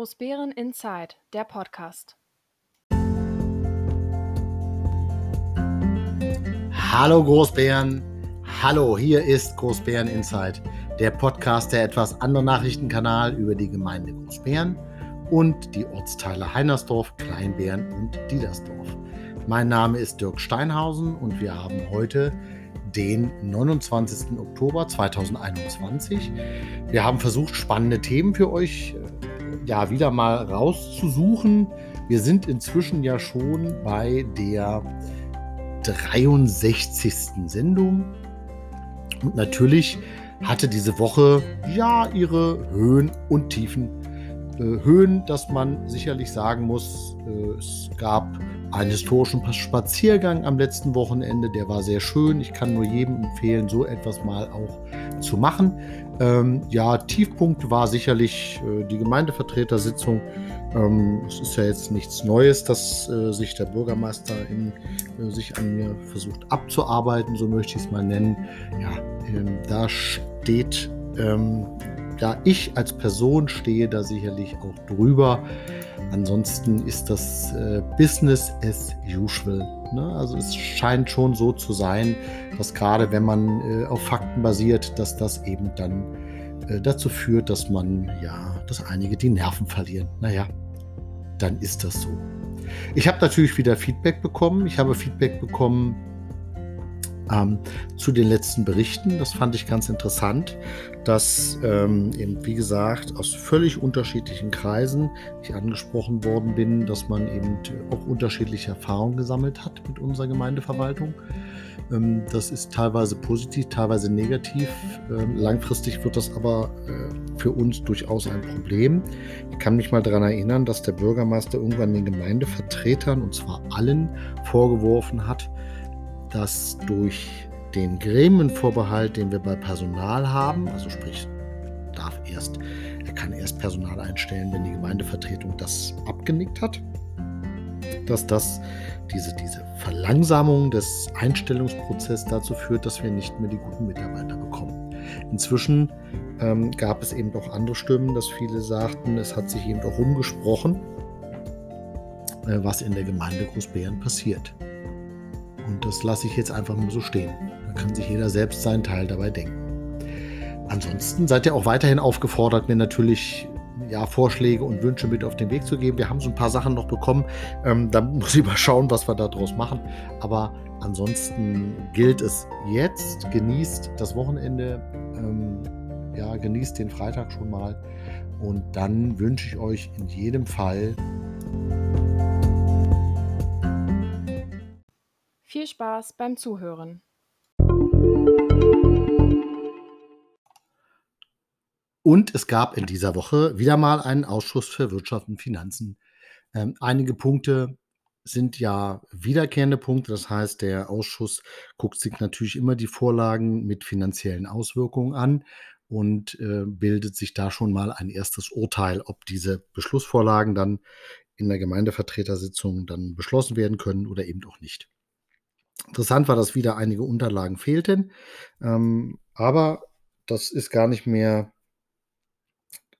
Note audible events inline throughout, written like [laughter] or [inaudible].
Großbären Inside, der Podcast. Hallo Großbären, hallo, hier ist Großbären Inside, der Podcast der etwas andere Nachrichtenkanal über die Gemeinde Großbären und die Ortsteile Heinersdorf, Kleinbären und Diedersdorf. Mein Name ist Dirk Steinhausen und wir haben heute den 29. Oktober 2021. Wir haben versucht, spannende Themen für euch äh, ja wieder mal rauszusuchen. Wir sind inzwischen ja schon bei der 63. Sendung. Und natürlich hatte diese Woche ja ihre Höhen und Tiefen. Äh, Höhen, dass man sicherlich sagen muss, äh, es gab einen historischen Spaziergang am letzten Wochenende, der war sehr schön. Ich kann nur jedem empfehlen, so etwas mal auch zu machen. Ähm, ja, Tiefpunkt war sicherlich äh, die Gemeindevertretersitzung. Ähm, es ist ja jetzt nichts Neues, dass äh, sich der Bürgermeister in, äh, sich an mir versucht abzuarbeiten, so möchte ich es mal nennen. Ja, ähm, da steht ja, ich als Person stehe da sicherlich auch drüber. Ansonsten ist das äh, Business as usual. Ne? Also es scheint schon so zu sein, dass gerade wenn man äh, auf Fakten basiert, dass das eben dann äh, dazu führt, dass man, ja, dass einige die Nerven verlieren. Naja, dann ist das so. Ich habe natürlich wieder Feedback bekommen. Ich habe Feedback bekommen ähm, zu den letzten Berichten. Das fand ich ganz interessant, dass ähm, eben, wie gesagt, aus völlig unterschiedlichen Kreisen ich angesprochen worden bin, dass man eben auch unterschiedliche Erfahrungen gesammelt hat mit unserer Gemeindeverwaltung. Ähm, das ist teilweise positiv, teilweise negativ. Ähm, langfristig wird das aber äh, für uns durchaus ein Problem. Ich kann mich mal daran erinnern, dass der Bürgermeister irgendwann den Gemeindevertretern, und zwar allen, vorgeworfen hat, dass durch den Gremienvorbehalt, den wir bei Personal haben, also sprich, darf erst, er kann erst Personal einstellen, wenn die Gemeindevertretung das abgenickt hat, dass das diese, diese Verlangsamung des Einstellungsprozesses dazu führt, dass wir nicht mehr die guten Mitarbeiter bekommen. Inzwischen ähm, gab es eben auch andere Stimmen, dass viele sagten, es hat sich eben auch rumgesprochen, äh, was in der Gemeinde Großbären passiert. Und das lasse ich jetzt einfach mal so stehen. Da kann sich jeder selbst seinen Teil dabei denken. Ansonsten seid ihr auch weiterhin aufgefordert, mir natürlich ja, Vorschläge und Wünsche mit auf den Weg zu geben. Wir haben so ein paar Sachen noch bekommen. Ähm, da muss ich mal schauen, was wir daraus machen. Aber ansonsten gilt es jetzt. Genießt das Wochenende. Ähm, ja, genießt den Freitag schon mal. Und dann wünsche ich euch in jedem Fall Viel Spaß beim Zuhören. Und es gab in dieser Woche wieder mal einen Ausschuss für Wirtschaft und Finanzen. Ähm, einige Punkte sind ja wiederkehrende Punkte. Das heißt, der Ausschuss guckt sich natürlich immer die Vorlagen mit finanziellen Auswirkungen an und äh, bildet sich da schon mal ein erstes Urteil, ob diese Beschlussvorlagen dann in der Gemeindevertretersitzung dann beschlossen werden können oder eben auch nicht. Interessant war, dass wieder einige Unterlagen fehlten, ähm, aber das ist gar nicht mehr,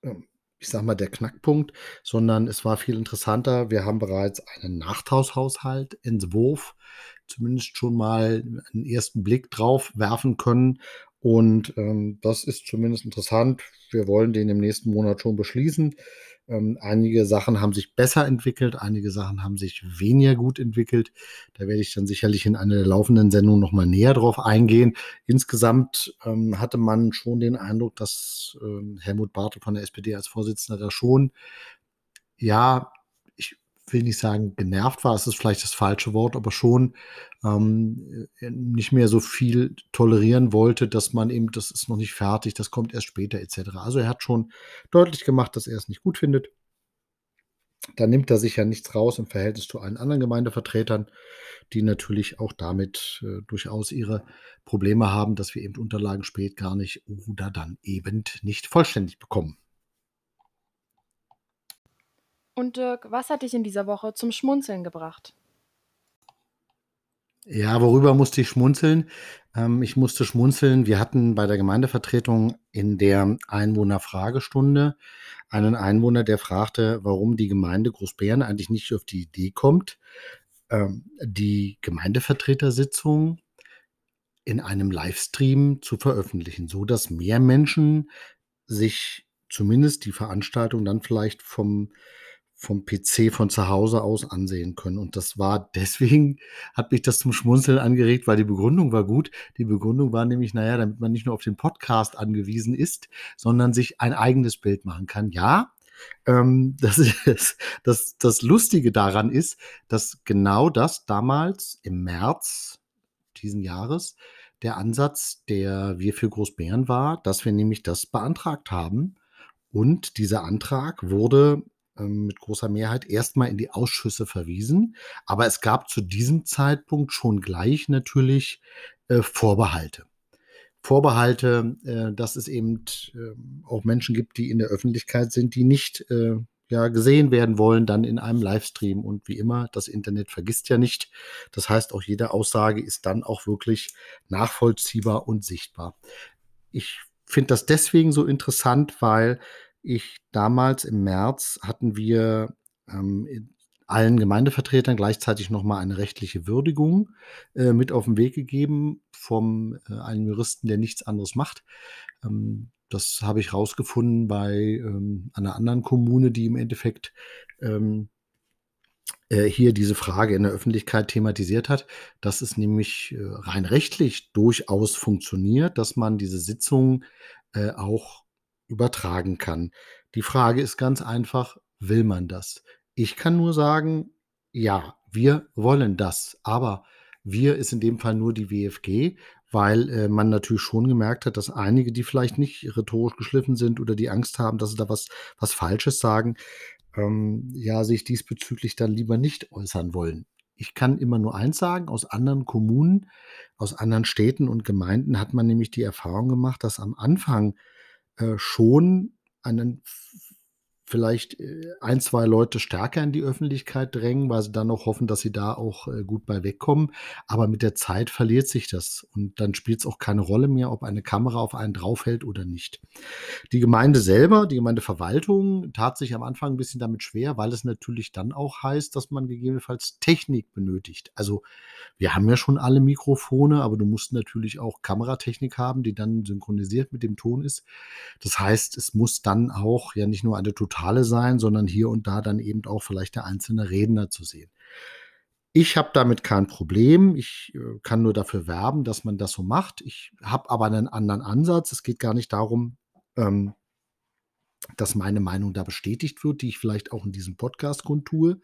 ähm, ich sag mal, der Knackpunkt, sondern es war viel interessanter. Wir haben bereits einen Nachtragshaushalt, Entwurf, zumindest schon mal einen ersten Blick drauf werfen können. Und ähm, das ist zumindest interessant. Wir wollen den im nächsten Monat schon beschließen. Ähm, einige Sachen haben sich besser entwickelt, einige Sachen haben sich weniger gut entwickelt. Da werde ich dann sicherlich in einer der laufenden Sendungen nochmal näher drauf eingehen. Insgesamt ähm, hatte man schon den Eindruck, dass ähm, Helmut Bartel von der SPD als Vorsitzender da schon ja will nicht sagen, genervt war, das ist vielleicht das falsche Wort, aber schon ähm, äh, nicht mehr so viel tolerieren wollte, dass man eben, das ist noch nicht fertig, das kommt erst später etc. Also er hat schon deutlich gemacht, dass er es nicht gut findet. Da nimmt er sich ja nichts raus im Verhältnis zu allen anderen Gemeindevertretern, die natürlich auch damit äh, durchaus ihre Probleme haben, dass wir eben Unterlagen spät gar nicht oder dann eben nicht vollständig bekommen. Und Dirk, was hat dich in dieser Woche zum Schmunzeln gebracht? Ja, worüber musste ich schmunzeln? Ähm, ich musste schmunzeln. Wir hatten bei der Gemeindevertretung in der Einwohnerfragestunde einen Einwohner, der fragte, warum die Gemeinde Großbären eigentlich nicht auf die Idee kommt, ähm, die Gemeindevertretersitzung in einem Livestream zu veröffentlichen, so dass mehr Menschen sich zumindest die Veranstaltung dann vielleicht vom vom PC von zu Hause aus ansehen können. Und das war [laughs] deswegen, hat mich das zum Schmunzeln angeregt, weil die Begründung war gut. Die Begründung war nämlich, naja, damit man nicht nur auf den Podcast angewiesen ist, sondern sich ein eigenes Bild machen kann. Ja, ähm, [laughs] das, ist, das, das Lustige daran ist, dass genau das damals im März diesen Jahres der Ansatz der Wir für Großbären war, dass wir nämlich das beantragt haben. Und dieser Antrag wurde mit großer Mehrheit erstmal in die Ausschüsse verwiesen. Aber es gab zu diesem Zeitpunkt schon gleich natürlich äh, Vorbehalte. Vorbehalte, äh, dass es eben äh, auch Menschen gibt, die in der Öffentlichkeit sind, die nicht äh, ja, gesehen werden wollen, dann in einem Livestream. Und wie immer, das Internet vergisst ja nicht. Das heißt, auch jede Aussage ist dann auch wirklich nachvollziehbar und sichtbar. Ich finde das deswegen so interessant, weil ich damals im März hatten wir ähm, allen Gemeindevertretern gleichzeitig nochmal eine rechtliche Würdigung äh, mit auf den Weg gegeben vom äh, einem Juristen, der nichts anderes macht. Ähm, das habe ich rausgefunden bei ähm, einer anderen Kommune, die im Endeffekt ähm, äh, hier diese Frage in der Öffentlichkeit thematisiert hat, dass es nämlich äh, rein rechtlich durchaus funktioniert, dass man diese Sitzung äh, auch übertragen kann. Die Frage ist ganz einfach, will man das? Ich kann nur sagen, ja, wir wollen das, aber wir ist in dem Fall nur die WFG, weil äh, man natürlich schon gemerkt hat, dass einige, die vielleicht nicht rhetorisch geschliffen sind oder die Angst haben, dass sie da was, was Falsches sagen, ähm, ja, sich diesbezüglich dann lieber nicht äußern wollen. Ich kann immer nur eins sagen, aus anderen Kommunen, aus anderen Städten und Gemeinden hat man nämlich die Erfahrung gemacht, dass am Anfang äh, schon einen vielleicht äh, ein, zwei Leute stärker in die Öffentlichkeit drängen, weil sie dann auch hoffen, dass sie da auch äh, gut bei wegkommen. Aber mit der Zeit verliert sich das und dann spielt es auch keine Rolle mehr, ob eine Kamera auf einen draufhält oder nicht. Die Gemeinde selber, die Gemeindeverwaltung, tat sich am Anfang ein bisschen damit schwer, weil es natürlich dann auch heißt, dass man gegebenenfalls Technik benötigt. Also wir haben ja schon alle Mikrofone, aber du musst natürlich auch Kameratechnik haben, die dann synchronisiert mit dem Ton ist. Das heißt, es muss dann auch ja nicht nur eine total Totale sein, sondern hier und da dann eben auch vielleicht der einzelne Redner zu sehen. Ich habe damit kein Problem. Ich äh, kann nur dafür werben, dass man das so macht. Ich habe aber einen anderen Ansatz. Es geht gar nicht darum, ähm, dass meine Meinung da bestätigt wird, die ich vielleicht auch in diesem Podcast kundtue.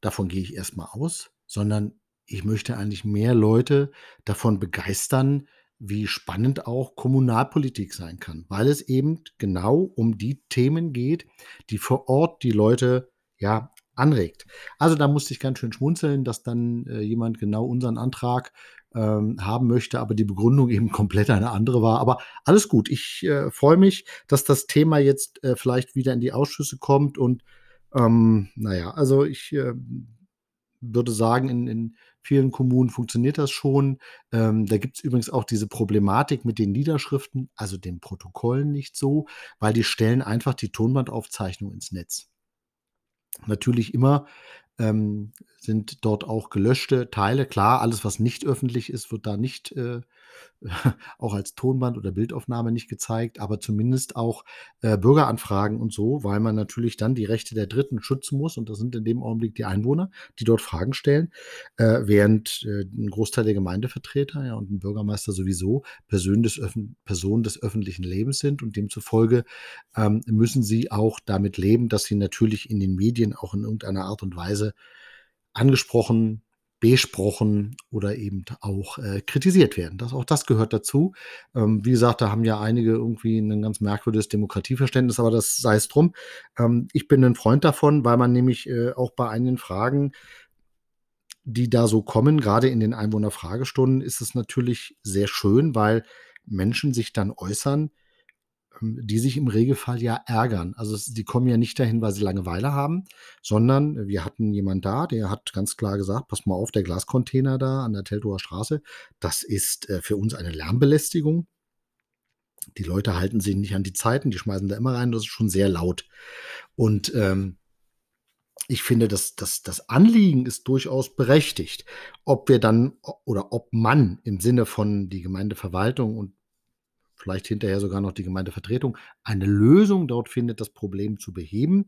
Davon gehe ich erstmal aus, sondern ich möchte eigentlich mehr Leute davon begeistern, wie spannend auch Kommunalpolitik sein kann, weil es eben genau um die Themen geht, die vor Ort die Leute ja anregt. Also da musste ich ganz schön schmunzeln, dass dann äh, jemand genau unseren Antrag ähm, haben möchte, aber die Begründung eben komplett eine andere war. Aber alles gut. Ich äh, freue mich, dass das Thema jetzt äh, vielleicht wieder in die Ausschüsse kommt und ähm, naja, also ich äh, würde sagen, in, in vielen Kommunen funktioniert das schon. Ähm, da gibt es übrigens auch diese Problematik mit den Niederschriften, also den Protokollen nicht so, weil die stellen einfach die Tonbandaufzeichnung ins Netz. Natürlich immer ähm, sind dort auch gelöschte Teile. Klar, alles, was nicht öffentlich ist, wird da nicht äh, [laughs] auch als Tonband oder Bildaufnahme nicht gezeigt, aber zumindest auch äh, Bürgeranfragen und so, weil man natürlich dann die Rechte der Dritten schützen muss. Und das sind in dem Augenblick die Einwohner, die dort Fragen stellen, äh, während äh, ein Großteil der Gemeindevertreter ja, und ein Bürgermeister sowieso Personen des, Personen des öffentlichen Lebens sind. Und demzufolge ähm, müssen sie auch damit leben, dass sie natürlich in den Medien auch in irgendeiner Art und Weise angesprochen, besprochen oder eben auch äh, kritisiert werden. Das, auch das gehört dazu. Ähm, wie gesagt, da haben ja einige irgendwie ein ganz merkwürdiges Demokratieverständnis, aber das sei es drum. Ähm, ich bin ein Freund davon, weil man nämlich äh, auch bei einigen Fragen, die da so kommen, gerade in den Einwohnerfragestunden, ist es natürlich sehr schön, weil Menschen sich dann äußern, die sich im Regelfall ja ärgern. Also die kommen ja nicht dahin, weil sie Langeweile haben, sondern wir hatten jemand da, der hat ganz klar gesagt, pass mal auf, der Glascontainer da an der Teltower Straße, das ist äh, für uns eine Lärmbelästigung. Die Leute halten sich nicht an die Zeiten, die schmeißen da immer rein, das ist schon sehr laut. Und ähm, ich finde, dass, dass das Anliegen ist durchaus berechtigt. Ob wir dann oder ob man im Sinne von die Gemeindeverwaltung und vielleicht hinterher sogar noch die Gemeindevertretung eine Lösung dort findet, das Problem zu beheben,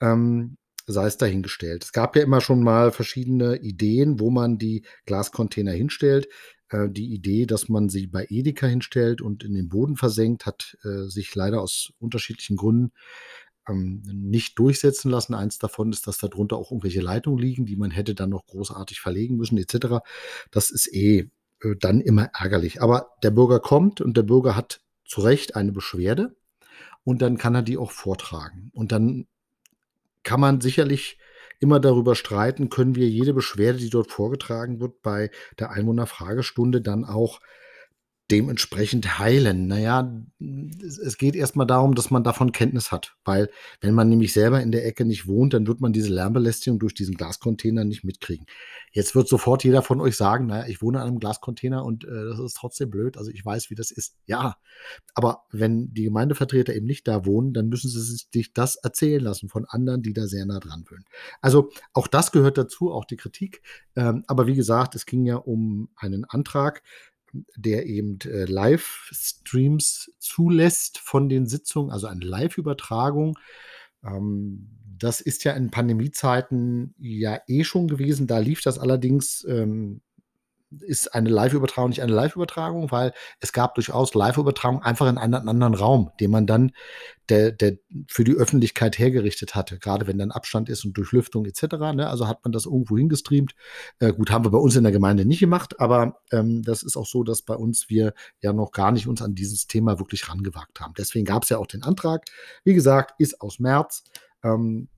ähm, sei es dahingestellt. Es gab ja immer schon mal verschiedene Ideen, wo man die Glascontainer hinstellt. Äh, die Idee, dass man sie bei Edeka hinstellt und in den Boden versenkt, hat äh, sich leider aus unterschiedlichen Gründen ähm, nicht durchsetzen lassen. Eins davon ist, dass darunter auch irgendwelche Leitungen liegen, die man hätte dann noch großartig verlegen müssen, etc. Das ist eh dann immer ärgerlich. Aber der Bürger kommt und der Bürger hat zu Recht eine Beschwerde und dann kann er die auch vortragen. Und dann kann man sicherlich immer darüber streiten, können wir jede Beschwerde, die dort vorgetragen wird, bei der Einwohnerfragestunde dann auch dementsprechend heilen? Naja, es geht erstmal darum, dass man davon Kenntnis hat, weil wenn man nämlich selber in der Ecke nicht wohnt, dann wird man diese Lärmbelästigung durch diesen Glascontainer nicht mitkriegen. Jetzt wird sofort jeder von euch sagen, naja, ich wohne an einem Glascontainer und äh, das ist trotzdem blöd, also ich weiß, wie das ist. Ja, aber wenn die Gemeindevertreter eben nicht da wohnen, dann müssen sie sich das erzählen lassen von anderen, die da sehr nah dran wohnen. Also auch das gehört dazu, auch die Kritik. Ähm, aber wie gesagt, es ging ja um einen Antrag, der eben äh, Livestreams zulässt von den Sitzungen, also eine Live-Übertragung. Ähm, das ist ja in Pandemiezeiten ja eh schon gewesen. Da lief das allerdings ähm, ist eine Live-Übertragung nicht eine Live-Übertragung, weil es gab durchaus Live-Übertragung einfach in einen anderen Raum, den man dann der, der für die Öffentlichkeit hergerichtet hatte, gerade wenn dann Abstand ist und Durchlüftung etc. Ne? Also hat man das irgendwo hingestreamt. Äh, gut, haben wir bei uns in der Gemeinde nicht gemacht, aber ähm, das ist auch so, dass bei uns wir ja noch gar nicht uns an dieses Thema wirklich rangewagt haben. Deswegen gab es ja auch den Antrag. Wie gesagt, ist aus März. Ähm,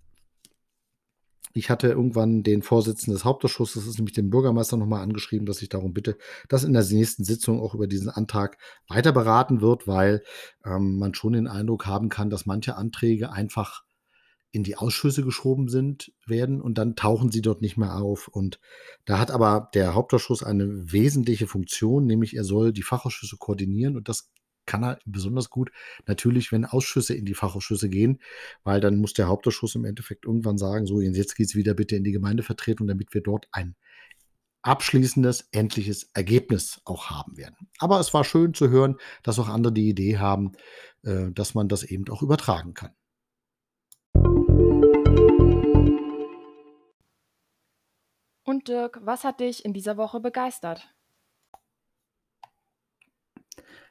ich hatte irgendwann den Vorsitzenden des Hauptausschusses, das ist nämlich den Bürgermeister, nochmal angeschrieben, dass ich darum bitte, dass in der nächsten Sitzung auch über diesen Antrag weiter beraten wird, weil ähm, man schon den Eindruck haben kann, dass manche Anträge einfach in die Ausschüsse geschoben sind werden und dann tauchen sie dort nicht mehr auf. Und da hat aber der Hauptausschuss eine wesentliche Funktion, nämlich er soll die Fachausschüsse koordinieren und das kann er besonders gut natürlich, wenn Ausschüsse in die Fachausschüsse gehen, weil dann muss der Hauptausschuss im Endeffekt irgendwann sagen, so jetzt geht es wieder bitte in die Gemeindevertretung, damit wir dort ein abschließendes, endliches Ergebnis auch haben werden. Aber es war schön zu hören, dass auch andere die Idee haben, äh, dass man das eben auch übertragen kann. Und Dirk, was hat dich in dieser Woche begeistert?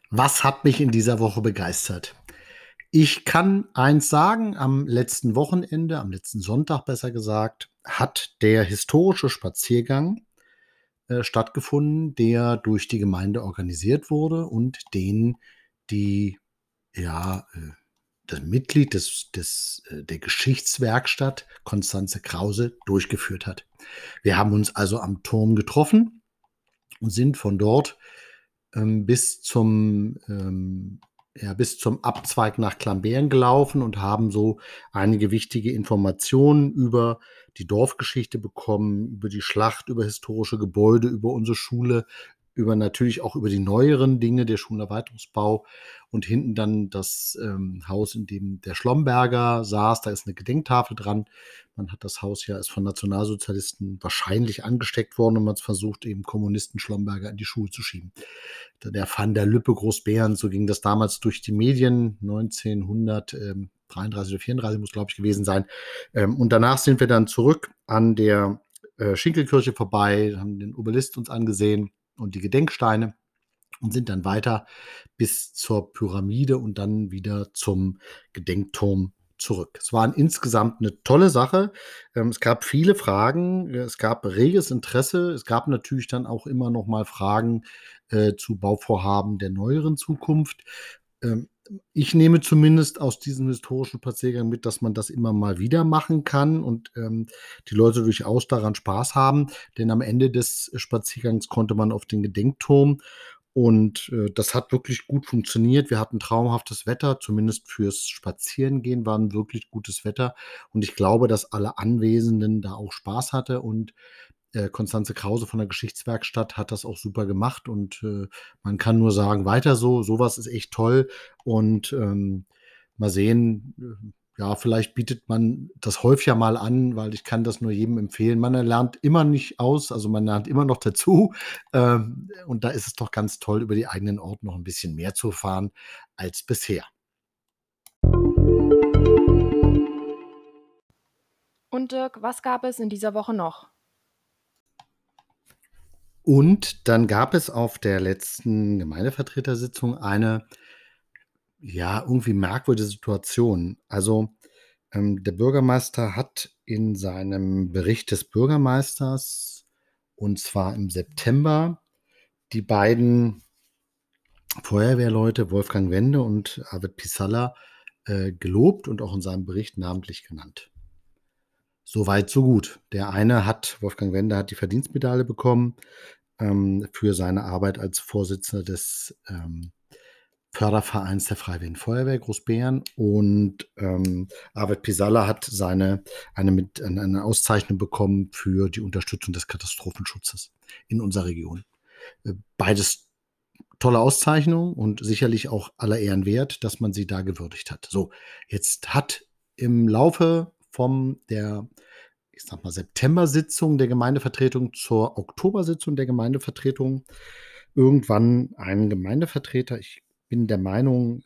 Was hat mich in dieser Woche begeistert? Ich kann eins sagen, am letzten Wochenende, am letzten Sonntag besser gesagt, hat der historische Spaziergang äh, stattgefunden, der durch die Gemeinde organisiert wurde und den die, ja, äh, das Mitglied des, des, äh, der Geschichtswerkstatt Konstanze Krause durchgeführt hat. Wir haben uns also am Turm getroffen und sind von dort ähm, bis zum ähm, ja, bis zum Abzweig nach Klambern gelaufen und haben so einige wichtige Informationen über die Dorfgeschichte bekommen, über die Schlacht, über historische Gebäude, über unsere Schule, über natürlich auch über die neueren Dinge, der Schulerweiterungsbau und hinten dann das ähm, Haus, in dem der Schlomberger saß, da ist eine Gedenktafel dran. Man hat das Haus ja ist von Nationalsozialisten wahrscheinlich angesteckt worden und man hat versucht, eben Kommunisten Schlomberger in die Schuhe zu schieben. Der Van der Lüppe Großbären, so ging das damals durch die Medien, 1933 oder 34 muss, glaube ich, gewesen sein. Ähm, und danach sind wir dann zurück an der äh, Schinkelkirche vorbei, haben den Obelisk uns angesehen und die Gedenksteine und sind dann weiter bis zur Pyramide und dann wieder zum Gedenkturm zurück. Es war insgesamt eine tolle Sache. Ähm, es gab viele Fragen, es gab reges Interesse, es gab natürlich dann auch immer noch mal Fragen äh, zu Bauvorhaben der neueren Zukunft. Ähm, ich nehme zumindest aus diesem historischen Spaziergang mit, dass man das immer mal wieder machen kann und ähm, die Leute durchaus daran Spaß haben, denn am Ende des Spaziergangs konnte man auf den Gedenkturm Und äh, das hat wirklich gut funktioniert. Wir hatten traumhaftes Wetter, zumindest fürs Spazierengehen war ein wirklich gutes Wetter. Und ich glaube, dass alle Anwesenden da auch Spaß hatte. Und Konstanze Krause von der Geschichtswerkstatt hat das auch super gemacht. Und äh, man kann nur sagen, weiter so. Sowas ist echt toll. Und ähm, mal sehen, äh, ja, vielleicht bietet man das häufiger mal an, weil ich kann das nur jedem empfehlen. Man lernt immer nicht aus, also man lernt immer noch dazu. [laughs] Ähm, und da ist es doch ganz toll, über die eigenen Orte noch ein bisschen mehr zu erfahren als bisher. Und Dirk, was gab es in dieser Woche noch? Und dann gab es auf der letzten Gemeindevertretersitzung eine ja, irgendwie merkwürdige Situation. Also, ähm, der Bürgermeister hat in seinem Bericht des Bürgermeisters, und zwar im September, die beiden Feuerwehrleute Wolfgang Wende und Arvid Pisalla äh, gelobt und auch in seinem Bericht namentlich genannt. Soweit, so gut. Der eine hat, Wolfgang Wende hat die Verdienstmedaille bekommen ähm, für seine Arbeit als Vorsitzender des ähm, Fördervereins der Freiwilligen Feuerwehr Großbären und ähm, Arvid Pisalla hat seine eine, mit, eine Auszeichnung bekommen für die Unterstützung des Katastrophenschutzes in unserer Region. Äh, beides tolle Auszeichnungen und sicherlich auch aller Ehren wert, dass man sie da gewürdigt hat. So, jetzt hat im Laufe vom der ich sag mal September-Sitzung der Gemeindevertretung zur Oktobersitzung der Gemeindevertretung. Irgendwann ein Gemeindevertreter, ich bin der Meinung,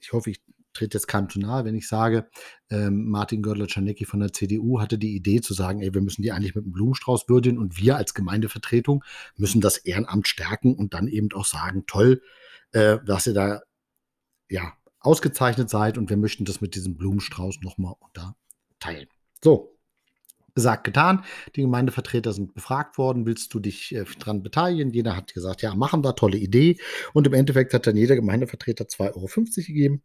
ich hoffe, ich trete jetzt keinem zu nahe, wenn ich sage, ähm, Martin Gördler-Czarnecki von der CDU hatte die Idee zu sagen, ey, wir müssen die eigentlich mit einem Blumenstrauß würdigen und wir als Gemeindevertretung müssen das Ehrenamt stärken und dann eben auch sagen, toll, äh, dass ihr da ja ausgezeichnet seid und wir möchten das mit diesem Blumenstrauß nochmal unterteilen. So, Gesagt, getan. Die Gemeindevertreter sind befragt worden. Willst du dich äh, dran beteiligen? Jeder hat gesagt, ja, machen wir, tolle Idee. Und im Endeffekt hat dann jeder Gemeindevertreter 2,50 Euro gegeben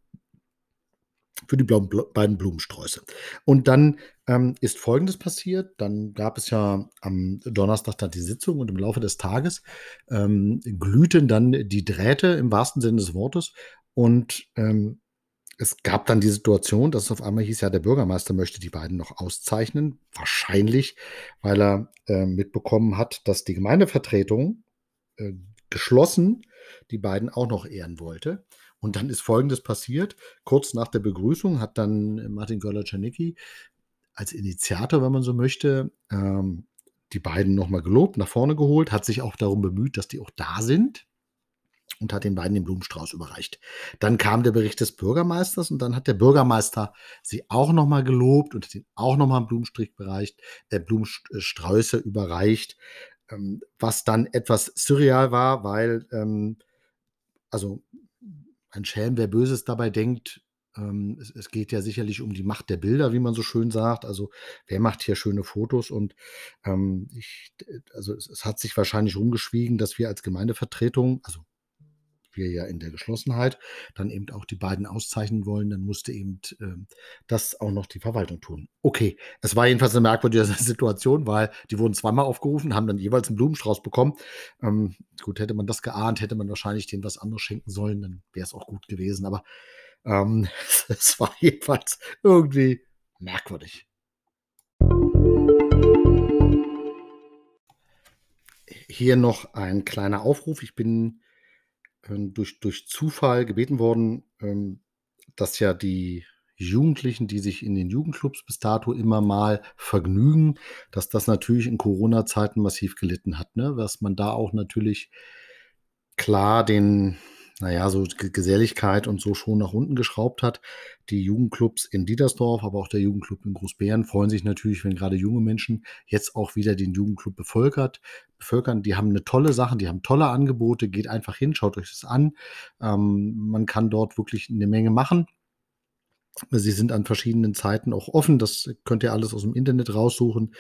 für die blauen, beiden Blumensträuße. Und dann ähm, ist Folgendes passiert. Dann gab es ja am Donnerstag dann die Sitzung und im Laufe des Tages ähm, glühten dann die Drähte im wahrsten Sinne des Wortes. Und ähm, es gab dann die Situation, dass es auf einmal hieß, ja, der Bürgermeister möchte die beiden noch auszeichnen. Wahrscheinlich, weil er äh, mitbekommen hat, dass die Gemeindevertretung äh, geschlossen die beiden auch noch ehren wollte. Und dann ist Folgendes passiert. Kurz nach der Begrüßung hat dann Martin Görler-Czernicki als Initiator, wenn man so möchte, ähm, die beiden nochmal gelobt, nach vorne geholt, hat sich auch darum bemüht, dass die auch da sind und hat den beiden den Blumenstrauß überreicht. Dann kam der Bericht des Bürgermeisters und dann hat der Bürgermeister sie auch nochmal gelobt und hat ihnen auch nochmal einen Blumenstrich bereicht, äh, Blumensträuße überreicht, ähm, was dann etwas surreal war, weil, ähm, also ein Schelm, wer Böses dabei denkt, ähm, es, es, geht ja sicherlich um die Macht der Bilder, wie man so schön sagt. Also wer macht hier schöne Fotos? Und ähm, ich, also es, es, hat sich wahrscheinlich rumgeschwiegen, dass wir als Gemeindevertretung, also wir ja in der Geschlossenheit dann eben auch die beiden auszeichnen wollen, dann musste eben äh, das auch noch die Verwaltung tun. Okay, es war jedenfalls eine merkwürdige [laughs] Situation, weil die wurden zweimal aufgerufen, haben dann jeweils einen Blumenstrauß bekommen. Ähm, gut, hätte man das geahnt, hätte man wahrscheinlich denen was anderes schenken sollen, dann wäre es auch gut gewesen. Aber ähm, [laughs] es war jedenfalls irgendwie merkwürdig. Hier noch ein kleiner Aufruf. Ich bin durch, durch Zufall gebeten worden, ähm, dass ja die Jugendlichen, die sich in den Jugendclubs bis dato immer mal vergnügen, dass das natürlich in Corona-Zeiten massiv gelitten hat. Ne? Was man da auch natürlich klar den, naja, so Geselligkeit und so schon nach unten geschraubt hat. Die Jugendclubs in Diedersdorf, aber auch der Jugendclub in Großbären freuen sich natürlich, wenn gerade junge Menschen jetzt auch wieder den Jugendclub bevölkert, bevölkern. Die haben eine tolle Sache, die haben tolle Angebote. Geht einfach hin, schaut euch das an. Ähm, man kann dort wirklich eine Menge machen. Sie sind an verschiedenen Zeiten auch offen. Das könnt ihr alles aus dem Internet raussuchen.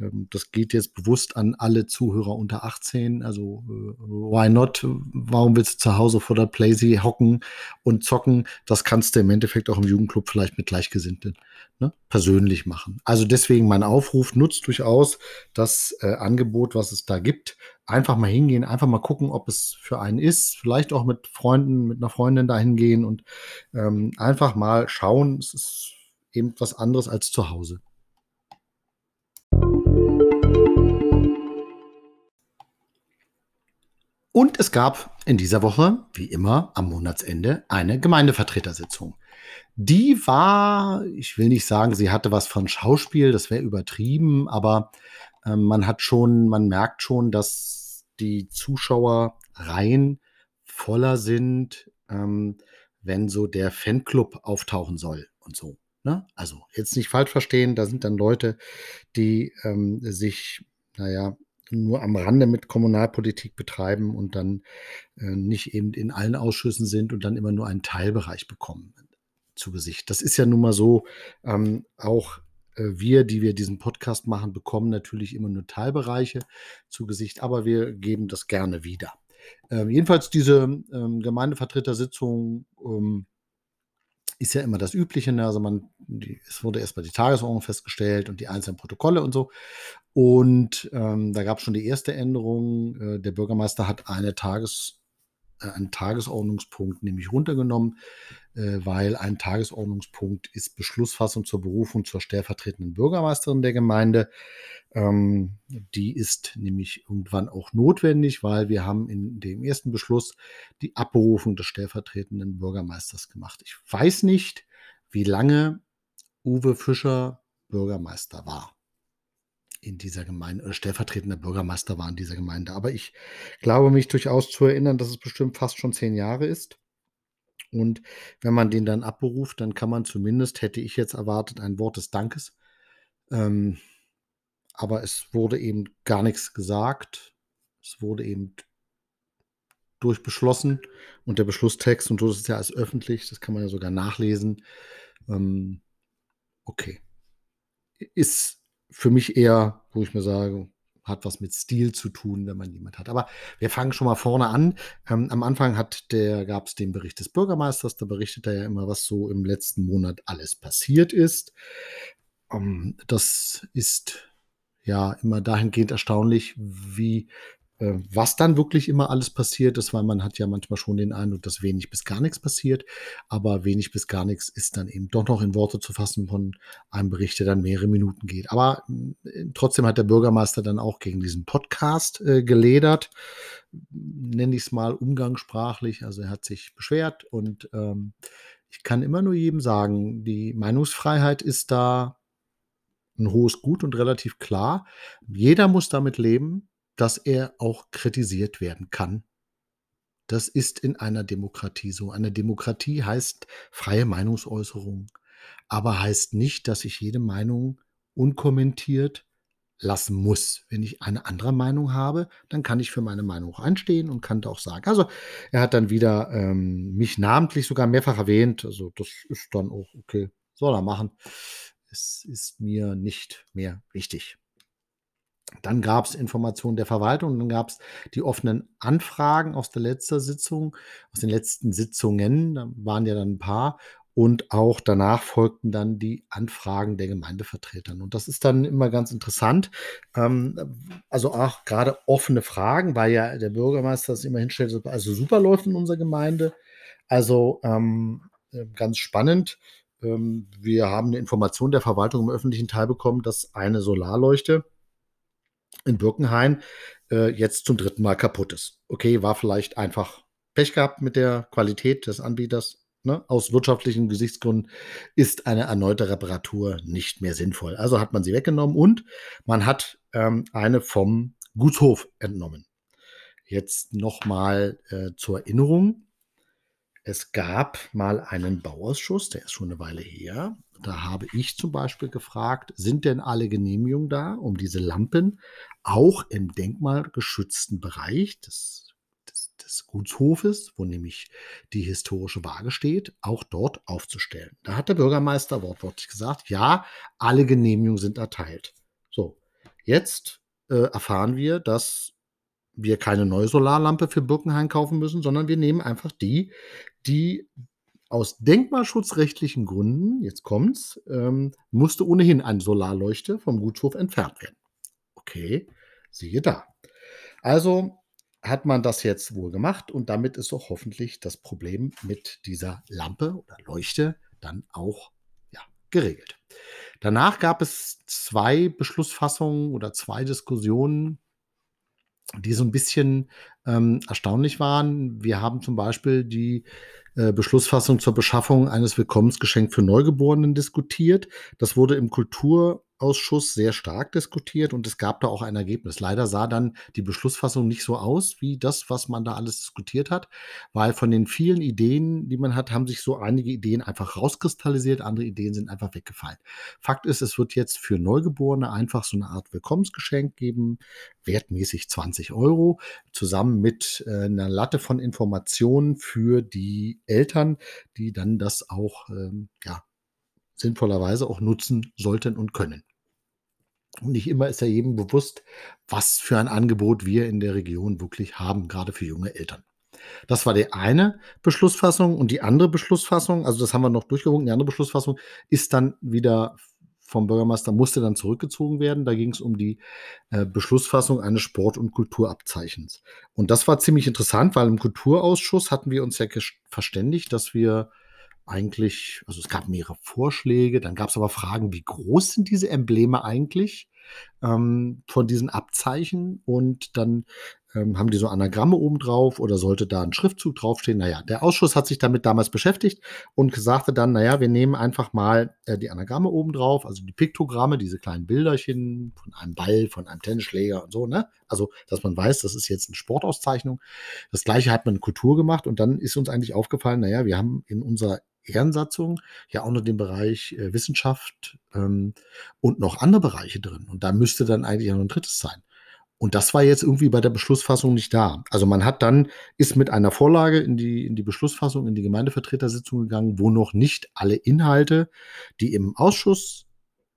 Ähm, das geht jetzt bewusst an alle Zuhörer unter 18. Also, äh, why not? Warum willst du zu Hause vor der Playsee hocken und zocken? Das kannst du im Endeffekt auch im Jugendclub vielleicht mit Gleichgesinnten ne, persönlich machen. Also deswegen mein Aufruf, nutzt durchaus das äh, Angebot, was es da gibt. einfach mal hingehen, einfach mal gucken, ob es für einen ist. Vielleicht auch mit Freunden, mit einer Freundin dahin gehen und ähm, einfach mal schauen. Es ist eben was anderes als zu Hause. Und es gab in dieser Woche, wie immer, am Monatsende eine Gemeindevertretersitzung. Die war, ich will nicht sagen, sie hatte was von Schauspiel, das wäre übertrieben, aber äh, man hat schon, man merkt schon, dass die Zuschauerreihen voller sind, ähm, wenn so der Fanclub auftauchen soll und so. Ne? Also jetzt nicht falsch verstehen, da sind dann Leute, die ähm, sich, naja, nur am Rande mit Kommunalpolitik betreiben und dann äh, nicht eben in allen Ausschüssen sind und dann immer nur einen Teilbereich bekommen zu Gesicht. Das ist ja nun mal so, ähm, auch äh, wir, die wir diesen Podcast machen, bekommen natürlich immer nur Teilbereiche zu Gesicht, aber wir geben das gerne wieder. Ähm, jedenfalls diese ähm, Gemeindevertretersitzung ähm, ist ja immer das Übliche. Ne? Also man, die, es wurde erstmal die Tagesordnung festgestellt und die einzelnen Protokolle und so. Und ähm, da gab es schon die erste Änderung. Äh, der Bürgermeister hat eine Tages, äh, einen Tagesordnungspunkt nämlich runtergenommen, äh, weil ein Tagesordnungspunkt ist Beschlussfassung zur Berufung zur stellvertretenden Bürgermeisterin der Gemeinde. Ähm, die ist nämlich irgendwann auch notwendig, weil wir haben in dem ersten Beschluss die Abberufung des stellvertretenden Bürgermeisters gemacht. Ich weiß nicht, wie lange Uwe Fischer Bürgermeister war in dieser Gemeinde, stellvertretender Bürgermeister war in dieser Gemeinde. Aber ich glaube mich durchaus zu erinnern, dass es bestimmt fast schon zehn Jahre ist. Und wenn man den dann abberuft, dann kann man zumindest, hätte ich jetzt erwartet, ein Wort des Dankes. Ähm, aber es wurde eben gar nichts gesagt. Es wurde eben durchbeschlossen und der Beschlusstext, und so ist es ja als öffentlich, das kann man ja sogar nachlesen. Ähm, okay. Ist für mich eher, wo ich mir sage, hat was mit Stil zu tun, wenn man jemand hat. Aber wir fangen schon mal vorne an. Ähm, am Anfang hat der, gab es den Bericht des Bürgermeisters, da berichtet er ja immer, was so im letzten Monat alles passiert ist. Ähm, das ist ja immer dahingehend erstaunlich, wie was dann wirklich immer alles passiert ist, weil man hat ja manchmal schon den Eindruck, dass wenig bis gar nichts passiert, aber wenig bis gar nichts ist dann eben doch noch in Worte zu fassen von einem Bericht, der dann mehrere Minuten geht. Aber äh, trotzdem hat der Bürgermeister dann auch gegen diesen Podcast äh, geledert, nenne ich es mal umgangssprachlich. Also er hat sich beschwert und ähm, ich kann immer nur jedem sagen, die Meinungsfreiheit ist da ein hohes Gut und relativ klar. Jeder muss damit leben, dass er auch kritisiert werden kann. Das ist in einer Demokratie so. Eine Demokratie heißt freie Meinungsäußerung, aber heißt nicht, dass ich jede Meinung unkommentiert lassen muss. Wenn ich eine andere Meinung habe, dann kann ich für meine Meinung auch einstehen und kann da auch sagen. Also er hat dann wieder ähm, mich namentlich sogar mehrfach erwähnt. Also das ist dann auch okay, soll er machen. Es ist mir nicht mehr wichtig. Dann gab es Informationen der Verwaltung, dann gab es die offenen Anfragen aus der letzten Sitzung, aus den letzten Sitzungen, da waren ja dann ein paar. Und auch danach folgten dann die Anfragen der Gemeindevertretern. Und das ist dann immer ganz interessant. Ähm, also auch gerade offene Fragen, weil ja der Bürgermeister das immer hinstellt, also super läuft in unserer Gemeinde. Also ähm, äh, ganz spannend. Ähm, wir haben eine Information der Verwaltung im öffentlichen Teil bekommen, dass eine Solarleuchte in Birkenhain äh, jetzt zum dritten Mal kaputt ist. Okay, war vielleicht einfach Pech gehabt mit der Qualität des Anbieters. Ne? Aus wirtschaftlichen Gesichtsgründen ist eine erneute Reparatur nicht mehr sinnvoll. Also hat man sie weggenommen und man hat ähm, eine vom Gutshof entnommen. Jetzt nochmal äh, zur Erinnerung. Es gab mal einen Bauausschuss, der ist schon eine Weile her. Da habe ich zum Beispiel gefragt, sind denn alle Genehmigungen da, um diese Lampen auch im denkmalgeschützten Bereich des, des, des Gutshofes, wo nämlich die historische Waage steht, auch dort aufzustellen. Da hat der Bürgermeister wortwörtlich gesagt, ja, alle Genehmigungen sind erteilt. So, jetzt äh, erfahren wir, dass wir keine neue Solarlampe für Birkenhain kaufen müssen, sondern wir nehmen einfach die, die aus denkmalschutzrechtlichen Gründen, jetzt kommt's, ähm, musste ohnehin eine Solarleuchte vom Gutshof entfernt werden. Okay, siehe da. Also hat man das jetzt wohl gemacht und damit ist auch hoffentlich das Problem mit dieser Lampe oder Leuchte dann auch ja, geregelt. Danach gab es zwei Beschlussfassungen oder zwei Diskussionen, die so ein bisschen ähm, erstaunlich waren. Wir haben zum Beispiel die äh, Beschlussfassung zur Beschaffung eines Willkommensgeschenks für Neugeborenen diskutiert. Das wurde im Kultur Ausschuss sehr stark diskutiert und es gab da auch ein Ergebnis. Leider sah dann die Beschlussfassung nicht so aus wie das, was man da alles diskutiert hat, weil von den vielen Ideen, die man hat, haben sich so einige Ideen einfach rauskristallisiert, andere Ideen sind einfach weggefallen. Fakt ist, es wird jetzt für Neugeborene einfach so eine Art Willkommensgeschenk geben, wertmäßig 20 Euro, zusammen mit äh, einer Latte von Informationen für die Eltern, die dann das auch ähm, ja, sinnvollerweise auch nutzen sollten und können. Und nicht immer ist ja jedem bewusst, was für ein Angebot wir in der Region wirklich haben, gerade für junge Eltern. Das war die eine Beschlussfassung und die andere Beschlussfassung, also das haben wir noch durchgewunken, die andere Beschlussfassung ist dann wieder vom Bürgermeister, musste dann zurückgezogen werden. Da ging es um die äh, Beschlussfassung eines Sport- und Kulturabzeichens. Und das war ziemlich interessant, weil im Kulturausschuss hatten wir uns ja verständigt, dass wir eigentlich, also es gab mehrere Vorschläge, dann gab es aber Fragen, wie groß sind diese Embleme eigentlich ähm, von diesen Abzeichen und dann ähm, haben die so Anagramme oben drauf oder sollte da ein Schriftzug draufstehen? Naja, der Ausschuss hat sich damit damals beschäftigt und sagte dann, naja, wir nehmen einfach mal äh, die Anagramme oben drauf, also die Piktogramme, diese kleinen Bilderchen von einem Ball, von einem Tennisschläger und so, ne? Also, dass man weiß, das ist jetzt eine Sportauszeichnung. Das gleiche hat man in Kultur gemacht und dann ist uns eigentlich aufgefallen, naja, wir haben in unserer Ehrensatzung ja auch noch den Bereich äh, Wissenschaft ähm, und noch andere Bereiche drin. Und da müsste dann eigentlich noch ein drittes sein. Und das war jetzt irgendwie bei der Beschlussfassung nicht da. Also man hat dann, ist mit einer Vorlage in die, in die Beschlussfassung, in die Gemeindevertretersitzung gegangen, wo noch nicht alle Inhalte, die im Ausschuss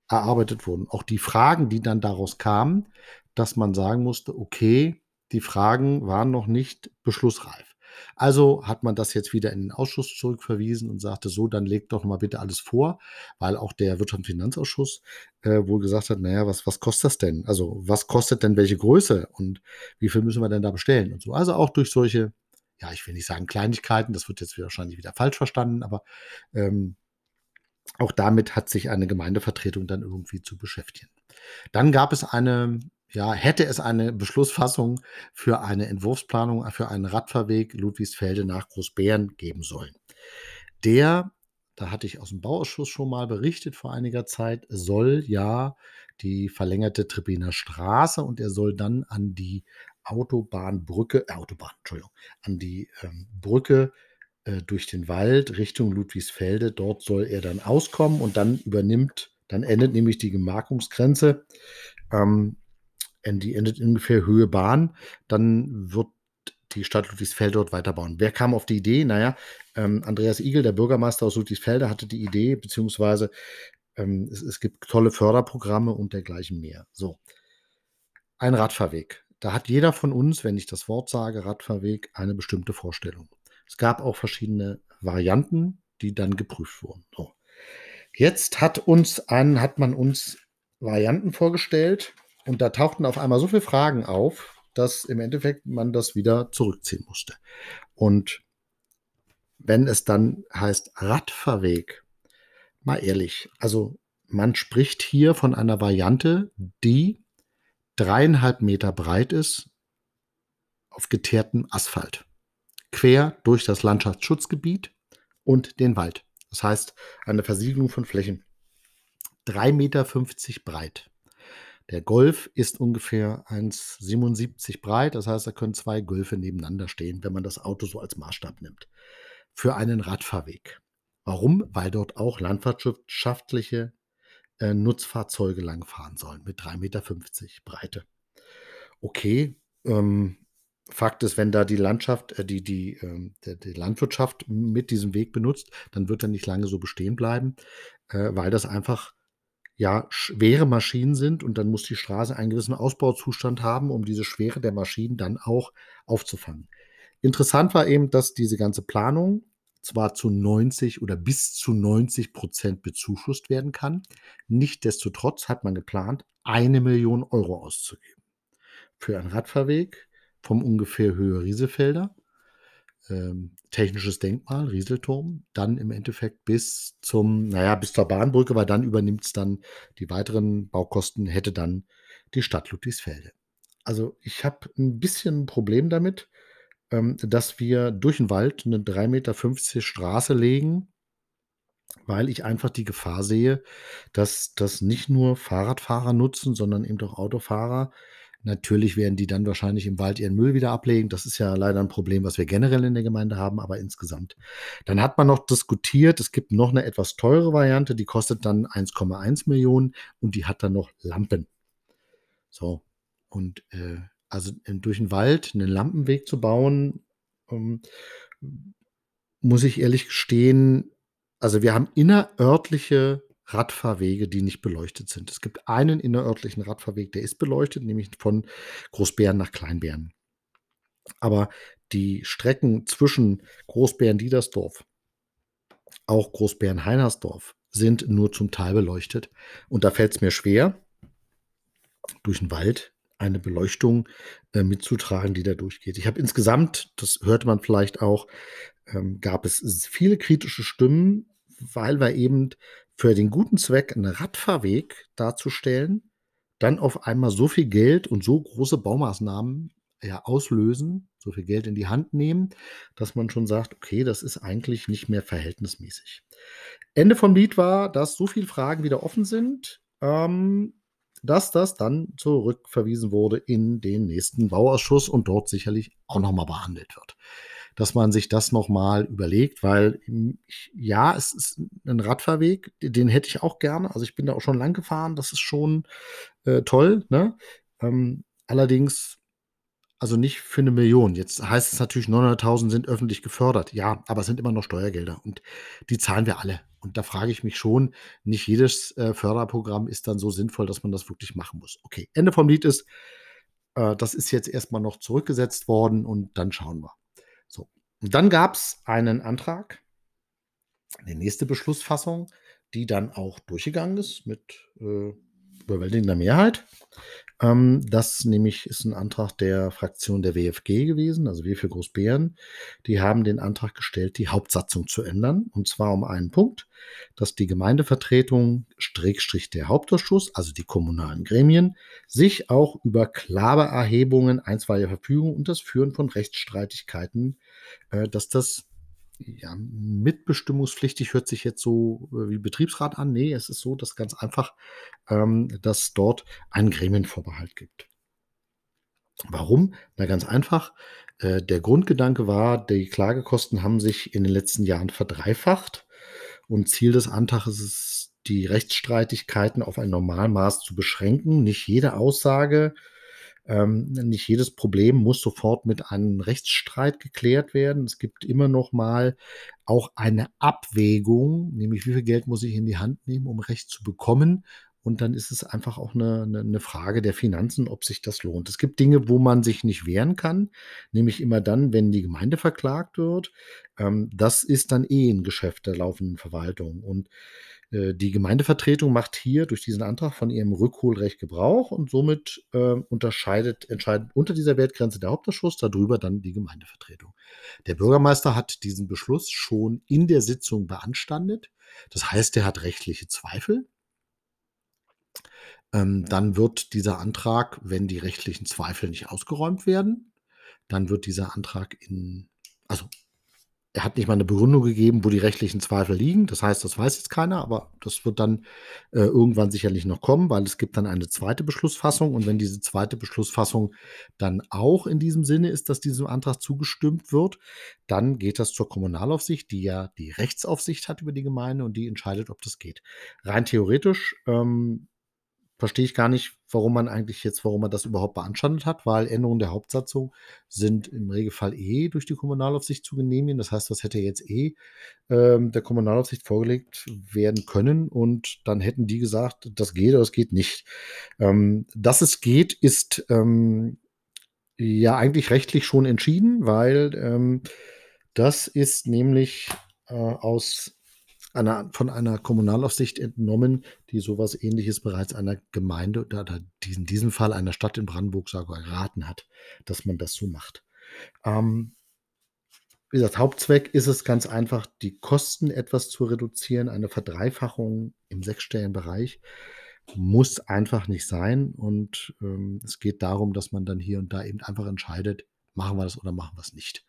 erarbeitet wurden, auch die Fragen, die dann daraus kamen, dass man sagen musste, okay, die Fragen waren noch nicht beschlussreif. Also hat man das jetzt wieder in den Ausschuss zurückverwiesen und sagte so, dann legt doch mal bitte alles vor, weil auch der Wirtschafts- und Finanzausschuss äh, wohl gesagt hat, naja, was, was kostet das denn? Also was kostet denn welche Größe und wie viel müssen wir denn da bestellen und so. Also auch durch solche, ja, ich will nicht sagen Kleinigkeiten, das wird jetzt wahrscheinlich wieder falsch verstanden, aber ähm, auch damit hat sich eine Gemeindevertretung dann irgendwie zu beschäftigen. Dann gab es eine ja, hätte es eine Beschlussfassung für eine Entwurfsplanung für einen Radfahrweg Ludwigsfelde nach Großbären geben sollen. Der, da hatte ich aus dem Bauausschuss schon mal berichtet vor einiger Zeit, soll ja die verlängerte Trippiner Straße und er soll dann an die Autobahnbrücke, äh, Autobahn, Entschuldigung, an die ähm, Brücke äh, durch den Wald Richtung Ludwigsfelde. Dort soll er dann auskommen und dann übernimmt, dann endet nämlich die Gemarkungsgrenze ähm, die endet ungefähr Höhe Bahn, dann wird die Stadt Ludwigsfelde dort weiterbauen. Wer kam auf die Idee? Naja, ähm, Andreas Igel, der Bürgermeister aus Ludwigsfelde, hatte die Idee, beziehungsweise ähm, es, es, gibt tolle Förderprogramme und dergleichen mehr. So, ein Radfahrweg. Da hat jeder von uns, wenn ich das Wort sage, Radfahrweg, eine bestimmte Vorstellung. Es gab auch verschiedene Varianten, die dann geprüft wurden. So. Jetzt hat uns ein, hat man uns Varianten vorgestellt, und da tauchten auf einmal so viele Fragen auf, dass im Endeffekt man das wieder zurückziehen musste. Und wenn es dann heißt Radfahrweg, mal ehrlich, also man spricht hier von einer Variante, die dreieinhalb Meter breit ist auf geteertem Asphalt, quer durch das Landschaftsschutzgebiet und den Wald. Das heißt, eine Versiegelung von Flächen. 3,50 Meter breit. Der Golf ist ungefähr 1,77 breit. Das heißt, da können zwei Golfe nebeneinander stehen, wenn man das Auto so als Maßstab nimmt. Für einen Radfahrweg. Warum? Weil dort auch landwirtschaftliche äh, Nutzfahrzeuge langfahren sollen mit 3,50 Meter Breite. Okay, ähm, Fakt ist, wenn da die Landschaft, äh, die, die, äh, die, die, Landwirtschaft mit diesem Weg benutzt, dann wird er nicht lange so bestehen bleiben, äh, weil das einfach ja schwere Maschinen sind und dann muss die Straße einen gewissen Ausbauzustand haben, um diese Schwere der Maschinen dann auch aufzufangen. Interessant war eben, dass diese ganze Planung zwar zu 90 oder bis zu 90 Prozent bezuschusst werden kann. Nichtsdestotrotz hat man geplant, eine Million Euro auszugeben. Für einen Radfahrweg vom ungefähr Höhe Rieselfelder, ähm, technisches Denkmal, Rieselturm, dann im Endeffekt bis zum, naja, bis zur Bahnbrücke, weil dann übernimmt es dann die weiteren Baukosten, hätte dann die Stadt Ludwigsfelde. Also ich habe ein bisschen ein Problem damit, ähm, dass wir durch den Wald eine 3,50 Meter Straße legen, weil ich einfach die Gefahr sehe, dass das nicht nur Fahrradfahrer nutzen, sondern eben auch Autofahrer. Natürlich werden die dann wahrscheinlich im Wald ihren Müll wieder ablegen. Das ist ja leider ein Problem, was wir generell in der Gemeinde haben, aber insgesamt. Dann hat man noch diskutiert, es gibt noch eine etwas teure Variante, die kostet dann 1,1 Millionen und die hat dann noch Lampen. So, und äh, also durch den Wald einen Lampenweg zu bauen, ähm, muss ich ehrlich gestehen, also wir haben innerörtliche Radfahrwege, die nicht beleuchtet sind. Es gibt einen innerörtlichen Radfahrweg, der ist beleuchtet, nämlich von Großbären nach Kleinbären. Aber die Strecken zwischen Großbären-Diedersdorf, auch Großbären-Heinersdorf, sind nur zum Teil beleuchtet. Und da fällt es mir schwer, durch den Wald eine Beleuchtung äh, mitzutragen, die da durchgeht. Ich habe insgesamt, das hörte man vielleicht auch, ähm, gab es viele kritische Stimmen, weil wir eben für den guten Zweck einen Radfahrweg darzustellen, dann auf einmal so viel Geld und so große Baumaßnahmen ja, auslösen, so viel Geld in die Hand nehmen, dass man schon sagt, okay, das ist eigentlich nicht mehr verhältnismäßig. Ende vom Lied war, dass so viele Fragen wieder offen sind. Ähm, dass das dann zurückverwiesen wurde in den nächsten Bauausschuss und dort sicherlich auch nochmal behandelt wird. Dass man sich das nochmal überlegt, weil ja, es ist ein Radfahrweg, den hätte ich auch gerne. Also ich bin da auch schon lang gefahren, das ist schon äh, toll. Ne? Ähm, allerdings also nicht für eine Million. Jetzt heißt es natürlich, 900.000 sind öffentlich gefördert. Ja, aber es sind immer noch Steuergelder und die zahlen wir alle. Und da frage ich mich schon, nicht jedes äh, Förderprogramm ist dann so sinnvoll, dass man das wirklich machen muss. Okay, Ende vom Lied ist, äh, das ist jetzt erstmal noch zurückgesetzt worden und dann schauen wir. Und dann gab es einen Antrag, die nächste Beschlussfassung, die dann auch durchgegangen ist mit äh, überwältigender Mehrheit. Ähm, das nämlich ist ein Antrag der Fraktion der WFG gewesen, also wir für Großbären. Die haben den Antrag gestellt, die Hauptsatzung zu ändern. Und zwar um einen Punkt, dass die Gemeindevertretung, Strickstrich der Hauptausschuss, also die kommunalen Gremien, sich auch über Klabeerhebungen, einstweilige Verfügung und das Führen von Rechtsstreitigkeiten, äh, dass das ja, mitbestimmungspflichtig hört sich jetzt so äh, wie Betriebsrat an. Nee, es ist so, dass ganz einfach, ähm, dass dort einen Gremienvorbehalt gibt. Warum? Na ganz einfach. Äh, der Grundgedanke war, die Klagekosten haben sich in den letzten Jahren verdreifacht und Ziel des Antrags ist die Rechtsstreitigkeiten auf ein Normalmaß zu beschränken. Nicht jede Aussage ähm, nicht jedes Problem muss sofort mit einem Rechtsstreit geklärt werden. Es gibt immer noch mal auch eine Abwägung, nämlich wie viel Geld muss ich in die Hand nehmen, um Recht zu bekommen. Und dann ist es einfach auch eine, eine, Frage der Finanzen, ob sich das lohnt. Es gibt Dinge, wo man sich nicht wehren kann, nämlich immer dann, wenn die Gemeinde verklagt wird. Ähm, das ist dann eh ein Geschäft der laufenden Verwaltung. Und die Gemeindevertretung macht hier durch diesen Antrag von ihrem Rückholrecht Gebrauch und somit äh, unterscheidet, entscheidet unter dieser Wertgrenze der Hauptausschuss, darüber dann die Gemeindevertretung. Der Bürgermeister hat diesen Beschluss schon in der Sitzung beanstandet. Das heißt, er hat rechtliche Zweifel. Ähm, dann wird dieser Antrag, wenn die rechtlichen Zweifel nicht ausgeräumt werden, dann wird dieser Antrag in, also er hat nicht mal eine Begründung gegeben, wo die rechtlichen Zweifel liegen. Das heißt, das weiß jetzt keiner, aber das wird dann äh, irgendwann sicherlich noch kommen, weil es gibt dann eine zweite Beschlussfassung. Und wenn diese zweite Beschlussfassung dann auch in diesem Sinne ist, dass diesem Antrag zugestimmt wird, dann geht das zur Kommunalaufsicht, die ja die Rechtsaufsicht hat über die Gemeinde und die entscheidet, ob das geht. Rein theoretisch ähm, verstehe ich gar nicht, warum man eigentlich jetzt, warum man das überhaupt beanstandet hat, weil Änderungen der Hauptsatzung sind im Regelfall eh durch die Kommunalaufsicht zu genehmigen. Das heißt, das hätte jetzt eh ähm, der Kommunalaufsicht vorgelegt werden können und dann hätten die gesagt, das geht oder das geht nicht. Ähm, dass es geht, ist ähm, ja eigentlich rechtlich schon entschieden, weil ähm, das ist nämlich äh, aus einer, von einer Kommunalaufsicht entnommen, die sowas ähnliches bereits einer Gemeinde oder, in diesem Fall einer Stadt in Brandenburg sogar geraten hat, dass man das so macht. Ähm, wie gesagt, Hauptzweck ist es ganz einfach, die Kosten etwas zu reduzieren. Eine Verdreifachung im sechsstelligen Bereich muss einfach nicht sein. Und ähm, es geht darum, dass man dann hier und da eben einfach entscheidet, machen wir das oder machen wir es nicht.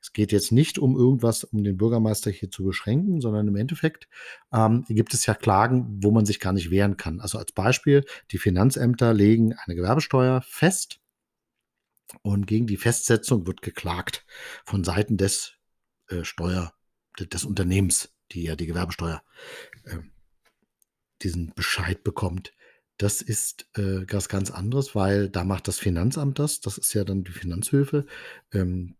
Es geht jetzt nicht um irgendwas, um den Bürgermeister hier zu beschränken, sondern im Endeffekt ähm, gibt es ja Klagen, wo man sich gar nicht wehren kann. Also als Beispiel, die Finanzämter legen eine Gewerbesteuer fest und gegen die Festsetzung wird geklagt von Seiten des äh, Steuer, des Unternehmens, die ja die Gewerbesteuer, äh, diesen Bescheid bekommt. Das ist äh, was ganz anderes, weil da macht das Finanzamt das. Das ist ja dann die Finanzhilfe. Ähm,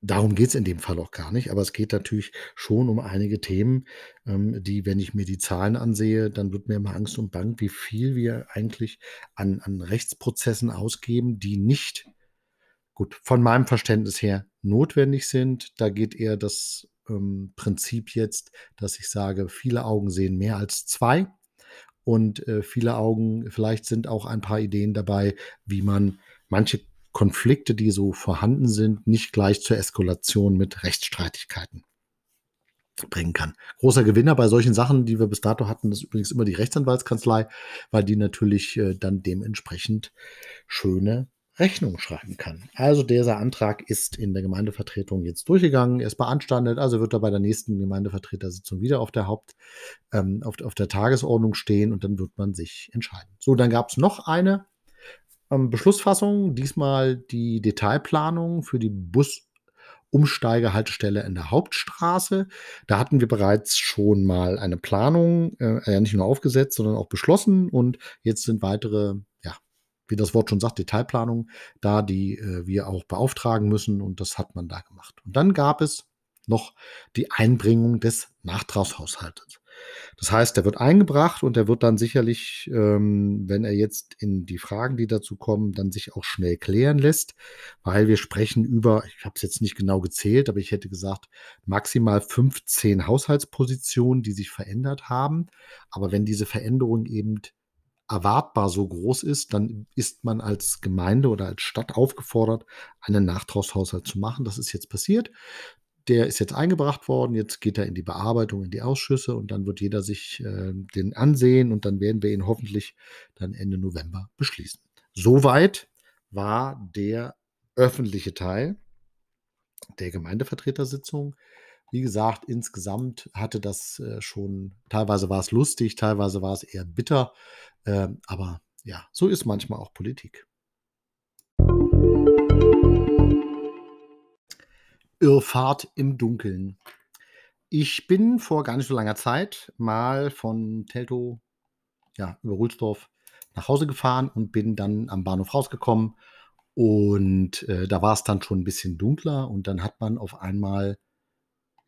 darum geht es in dem Fall auch gar nicht, aber es geht natürlich schon um einige Themen, ähm, die, wenn ich mir die Zahlen ansehe, dann wird mir immer Angst und Bang, wie viel wir eigentlich an, an Rechtsprozessen ausgeben, die nicht, gut, von meinem Verständnis her notwendig sind. Da geht eher das ähm, Prinzip jetzt, dass ich sage, viele Augen sehen mehr als zwei. Und äh, viele Augen, vielleicht sind auch ein paar Ideen dabei, wie man manche Konflikte, die so vorhanden sind, nicht gleich zur Eskalation mit Rechtsstreitigkeiten bringen kann. Großer Gewinner bei solchen Sachen, die wir bis dato hatten, ist übrigens immer die Rechtsanwaltskanzlei, weil die natürlich äh, dann dementsprechend schöne Rechnung schreiben kann. Also dieser Antrag ist in der Gemeindevertretung jetzt durchgegangen, er ist beanstandet, also wird er bei der nächsten Gemeindevertretersitzung wieder auf der Haupt, ähm, auf, auf der Tagesordnung stehen und dann wird man sich entscheiden. So, dann gab es noch eine ähm, Beschlussfassung, diesmal die Detailplanung für die Busumsteigehaltestelle in der Hauptstraße. Da hatten wir bereits schon mal eine Planung, äh, ja nicht nur aufgesetzt, sondern auch beschlossen und jetzt sind weitere, ja, wie das Wort schon sagt, Detailplanung da, die äh, wir auch beauftragen müssen und das hat man da gemacht. Und dann gab es noch die Einbringung des Nachtragshaushaltes. Das heißt, der wird eingebracht und der wird dann sicherlich, ähm, wenn er jetzt in die Fragen, die dazu kommen, dann sich auch schnell klären lässt, weil wir sprechen über, ich habe es jetzt nicht genau gezählt, aber ich hätte gesagt, maximal 15 Haushaltspositionen, die sich verändert haben. Aber wenn diese Veränderung eben erwartbar so groß ist, dann ist man als Gemeinde oder als Stadt aufgefordert, einen Nachtragshaushalt zu machen. Das ist jetzt passiert. Der ist jetzt eingebracht worden, jetzt geht er in die Bearbeitung, in die Ausschüsse und dann wird jeder sich äh, den ansehen und dann werden wir ihn hoffentlich dann Ende November beschließen. Soweit war der öffentliche Teil der Gemeindevertretersitzung. Wie gesagt, insgesamt hatte das äh, schon, teilweise war es lustig, teilweise war es eher bitter, äh, aber ja, so ist manchmal auch Politik. Irrfahrt im Dunkeln. Ich bin vor gar nicht so langer Zeit mal von Teltow ja, über Rulsdorf nach Hause gefahren und bin dann am Bahnhof rausgekommen. Und äh, da war es dann schon ein bisschen dunkler und dann hat man auf einmal,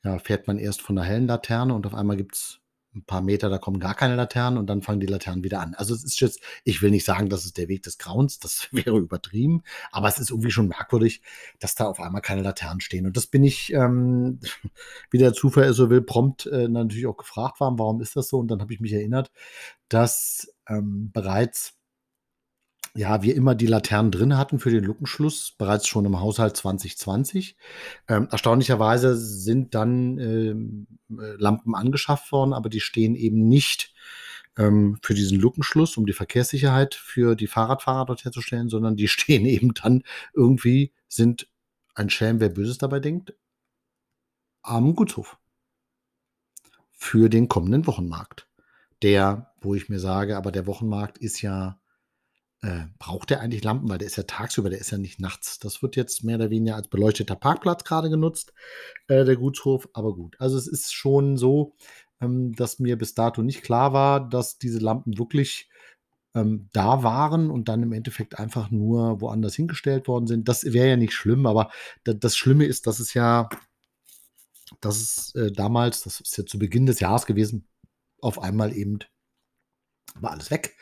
ja, fährt man erst von der hellen Laterne und auf einmal gibt es ein paar Meter, da kommen gar keine Laternen und dann fangen die Laternen wieder an. Also es ist jetzt, ich will nicht sagen, das ist der Weg des Grauens, das [laughs] wäre übertrieben, aber es ist irgendwie schon merkwürdig, dass da auf einmal keine Laternen stehen. Und das bin ich, ähm, [laughs] wie der Zufall so will, prompt äh, natürlich auch gefragt worden, warum ist das so? Und dann habe ich mich erinnert, dass ähm, bereits ja, wir immer die Laternen drin hatten für den Luckenschluss, bereits schon im Haushalt 2020. Ähm, erstaunlicherweise sind dann ähm, äh, Lampen angeschafft worden, aber die stehen eben nicht ähm, für diesen Luckenschluss, um die Verkehrssicherheit für die Fahrradfahrer dort herzustellen, sondern die [laughs] stehen eben dann irgendwie, sind ein Schelm, wer Böses dabei denkt, am Gutshof. Für den kommenden Wochenmarkt. Der, wo ich mir sage, aber der Wochenmarkt ist ja äh, braucht der eigentlich Lampen? Weil der ist ja tagsüber, der ist ja nicht nachts. Das wird jetzt mehr oder weniger als beleuchteter Parkplatz gerade genutzt, äh, der Gutshof. Aber gut, also es ist schon so, ähm, dass mir bis dato nicht klar war, dass diese Lampen wirklich ähm, da waren und dann im Endeffekt einfach nur woanders hingestellt worden sind. Das wäre ja nicht schlimm, aber das Schlimme ist, dass es ja, dass es äh, damals, das ist ja zu Beginn des Jahres gewesen, auf einmal eben war alles weg.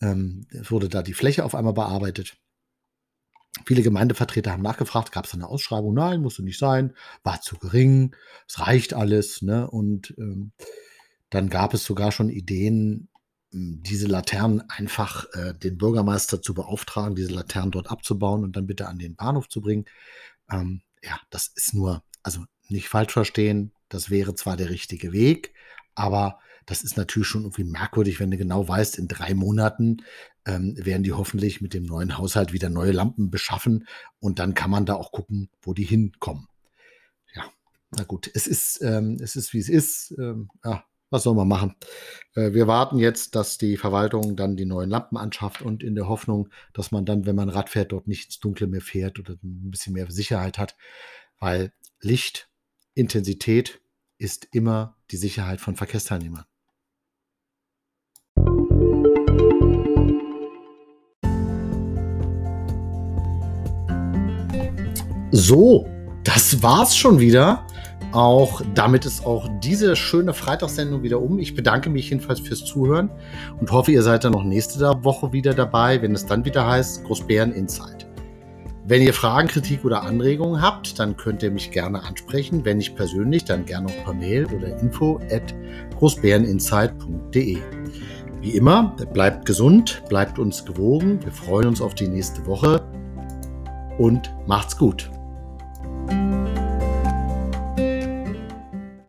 Ähm, wurde da die Fläche auf einmal bearbeitet. Viele Gemeindevertreter haben nachgefragt, gab es eine Ausschreibung? Nein, musste nicht sein, war zu gering, es reicht alles. Ne? Und ähm, dann gab es sogar schon Ideen, diese Laternen einfach äh, den Bürgermeister zu beauftragen, diese Laternen dort abzubauen und dann bitte an den Bahnhof zu bringen. Ähm, ja, das ist nur, also nicht falsch verstehen, das wäre zwar der richtige Weg, aber das ist natürlich schon irgendwie merkwürdig, wenn du genau weißt, in drei Monaten ähm, werden die hoffentlich mit dem neuen Haushalt wieder neue Lampen beschaffen und dann kann man da auch gucken, wo die hinkommen. Ja, na gut, es ist, ähm, es ist wie es ist. Ähm, ja, was soll man machen? Äh, wir warten jetzt, dass die Verwaltung dann die neuen Lampen anschafft und in der Hoffnung, dass man dann, wenn man Rad fährt, dort nicht ins Dunkle mehr fährt oder ein bisschen mehr Sicherheit hat, weil Licht, Intensität ist immer die Sicherheit von Verkehrsteilnehmern. So, das war's schon wieder. Auch damit ist auch diese schöne Freitagssendung wieder um. Ich bedanke mich jedenfalls fürs Zuhören und hoffe, ihr seid dann noch nächste Woche wieder dabei, wenn es dann wieder heißt Großbären Insight. Wenn ihr Fragen, Kritik oder Anregungen habt, dann könnt ihr mich gerne ansprechen. Wenn nicht persönlich, dann gerne auch per Mail oder info at großbäreninsight.de. Wie immer, bleibt gesund, bleibt uns gewogen. Wir freuen uns auf die nächste Woche und macht's gut. Música